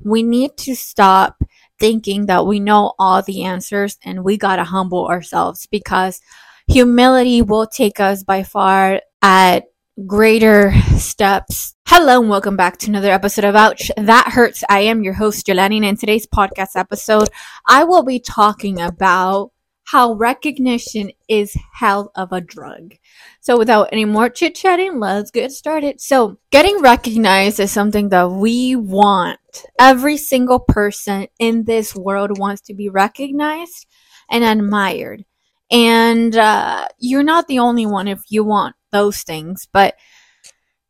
We need to stop thinking that we know all the answers and we got to humble ourselves because humility will take us by far at greater steps. Hello and welcome back to another episode of Ouch That Hurts. I am your host, Jelani, and in today's podcast episode, I will be talking about how recognition is hell of a drug. So without any more chit chatting, let's get started. So getting recognized is something that we want. Every single person in this world wants to be recognized and admired. And uh, you're not the only one if you want those things, but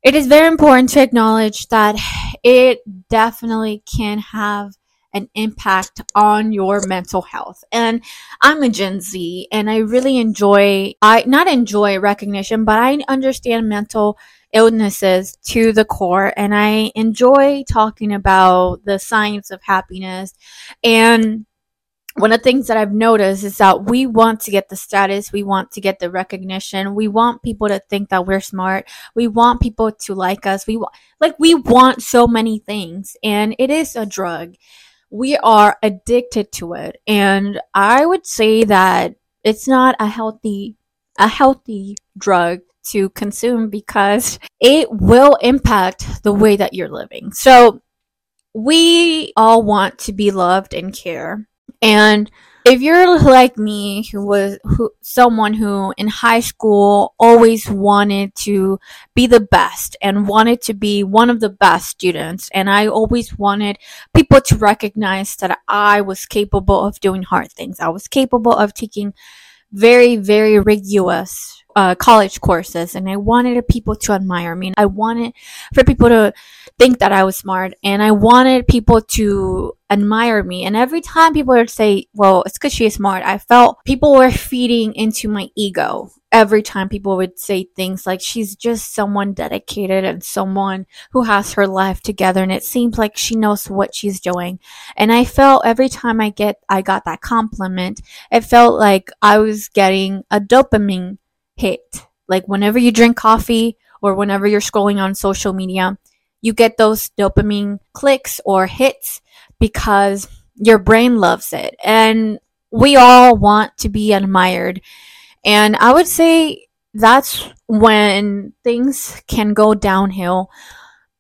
it is very important to acknowledge that it definitely can have an impact on your mental health. And I'm a Gen Z and I really enjoy, I not enjoy recognition, but I understand mental illnesses to the core and I enjoy talking about the science of happiness and one of the things that I've noticed is that we want to get the status, we want to get the recognition, we want people to think that we're smart, we want people to like us, we want like we want so many things, and it is a drug. We are addicted to it, and I would say that it's not a healthy a healthy drug to consume because it will impact the way that you're living. So we all want to be loved and care and if you're like me, who was who, someone who in high school always wanted to be the best and wanted to be one of the best students, and I always wanted people to recognize that I was capable of doing hard things. I was capable of taking very, very rigorous uh, college courses, and I wanted people to admire me. I wanted for people to think that I was smart, and I wanted people to admire me. And every time people would say, "Well, it's because she's smart," I felt people were feeding into my ego. Every time people would say things like, "She's just someone dedicated and someone who has her life together," and it seems like she knows what she's doing. And I felt every time I get, I got that compliment, it felt like I was getting a dopamine hit. Like whenever you drink coffee or whenever you're scrolling on social media, you get those dopamine clicks or hits because your brain loves it. And we all want to be admired. And I would say that's when things can go downhill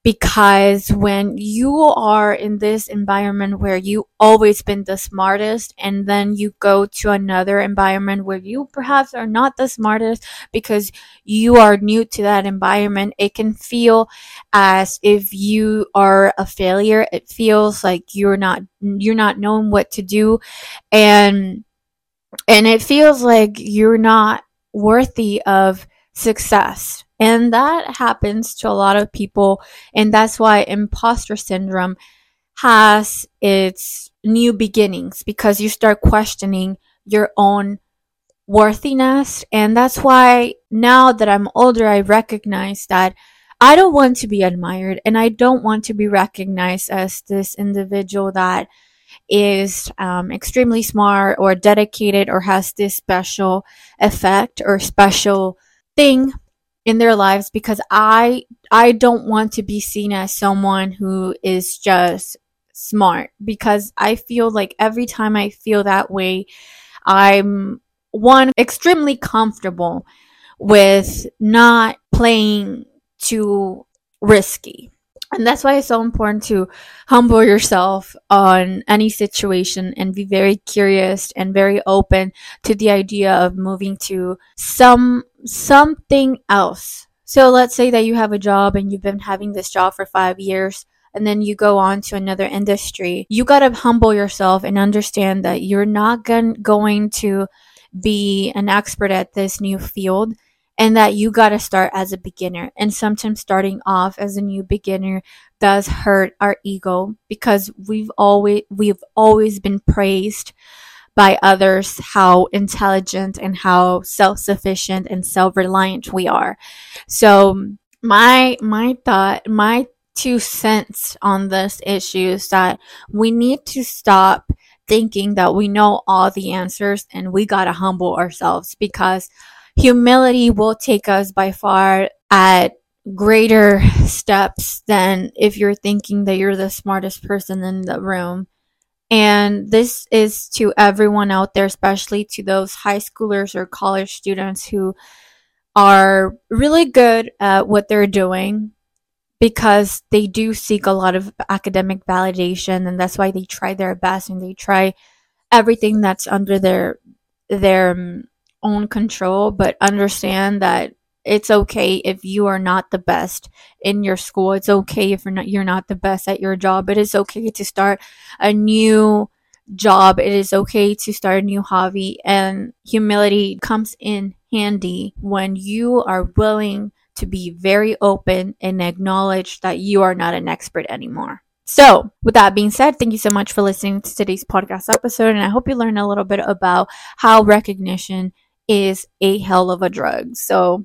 because when you are in this environment where you always been the smartest and then you go to another environment where you perhaps are not the smartest because you are new to that environment it can feel as if you are a failure. It feels like you're not you're not knowing what to do. And and it feels like you're not worthy of success and that happens to a lot of people. And that's why imposter syndrome has its new beginnings because you start questioning your own worthiness. And that's why now that I'm older, I recognize that I don't want to be admired and I don't want to be recognized as this individual that is um, extremely smart or dedicated or has this special effect or special thing in their lives because I I don't want to be seen as someone who is just smart because I feel like every time I feel that way I'm one extremely comfortable with not playing too risky. And that's why it's so important to humble yourself on any situation and be very curious and very open to the idea of moving to some something else. So let's say that you have a job and you've been having this job for 5 years and then you go on to another industry. You got to humble yourself and understand that you're not going going to be an expert at this new field and that you got to start as a beginner. And sometimes starting off as a new beginner does hurt our ego because we've always we've always been praised by others how intelligent and how self-sufficient and self-reliant we are. So my my thought my two cents on this issue is that we need to stop thinking that we know all the answers and we got to humble ourselves because humility will take us by far at greater steps than if you're thinking that you're the smartest person in the room. And this is to everyone out there, especially to those high schoolers or college students who are really good at what they're doing because they do seek a lot of academic validation and that's why they try their best and they try everything that's under their their um, own control but understand that it's okay if you are not the best in your school it's okay if you're not you're not the best at your job it is okay to start a new job it is okay to start a new hobby and humility comes in handy when you are willing to be very open and acknowledge that you are not an expert anymore so, with that being said, thank you so much for listening to today's podcast episode. And I hope you learned a little bit about how recognition is a hell of a drug. So,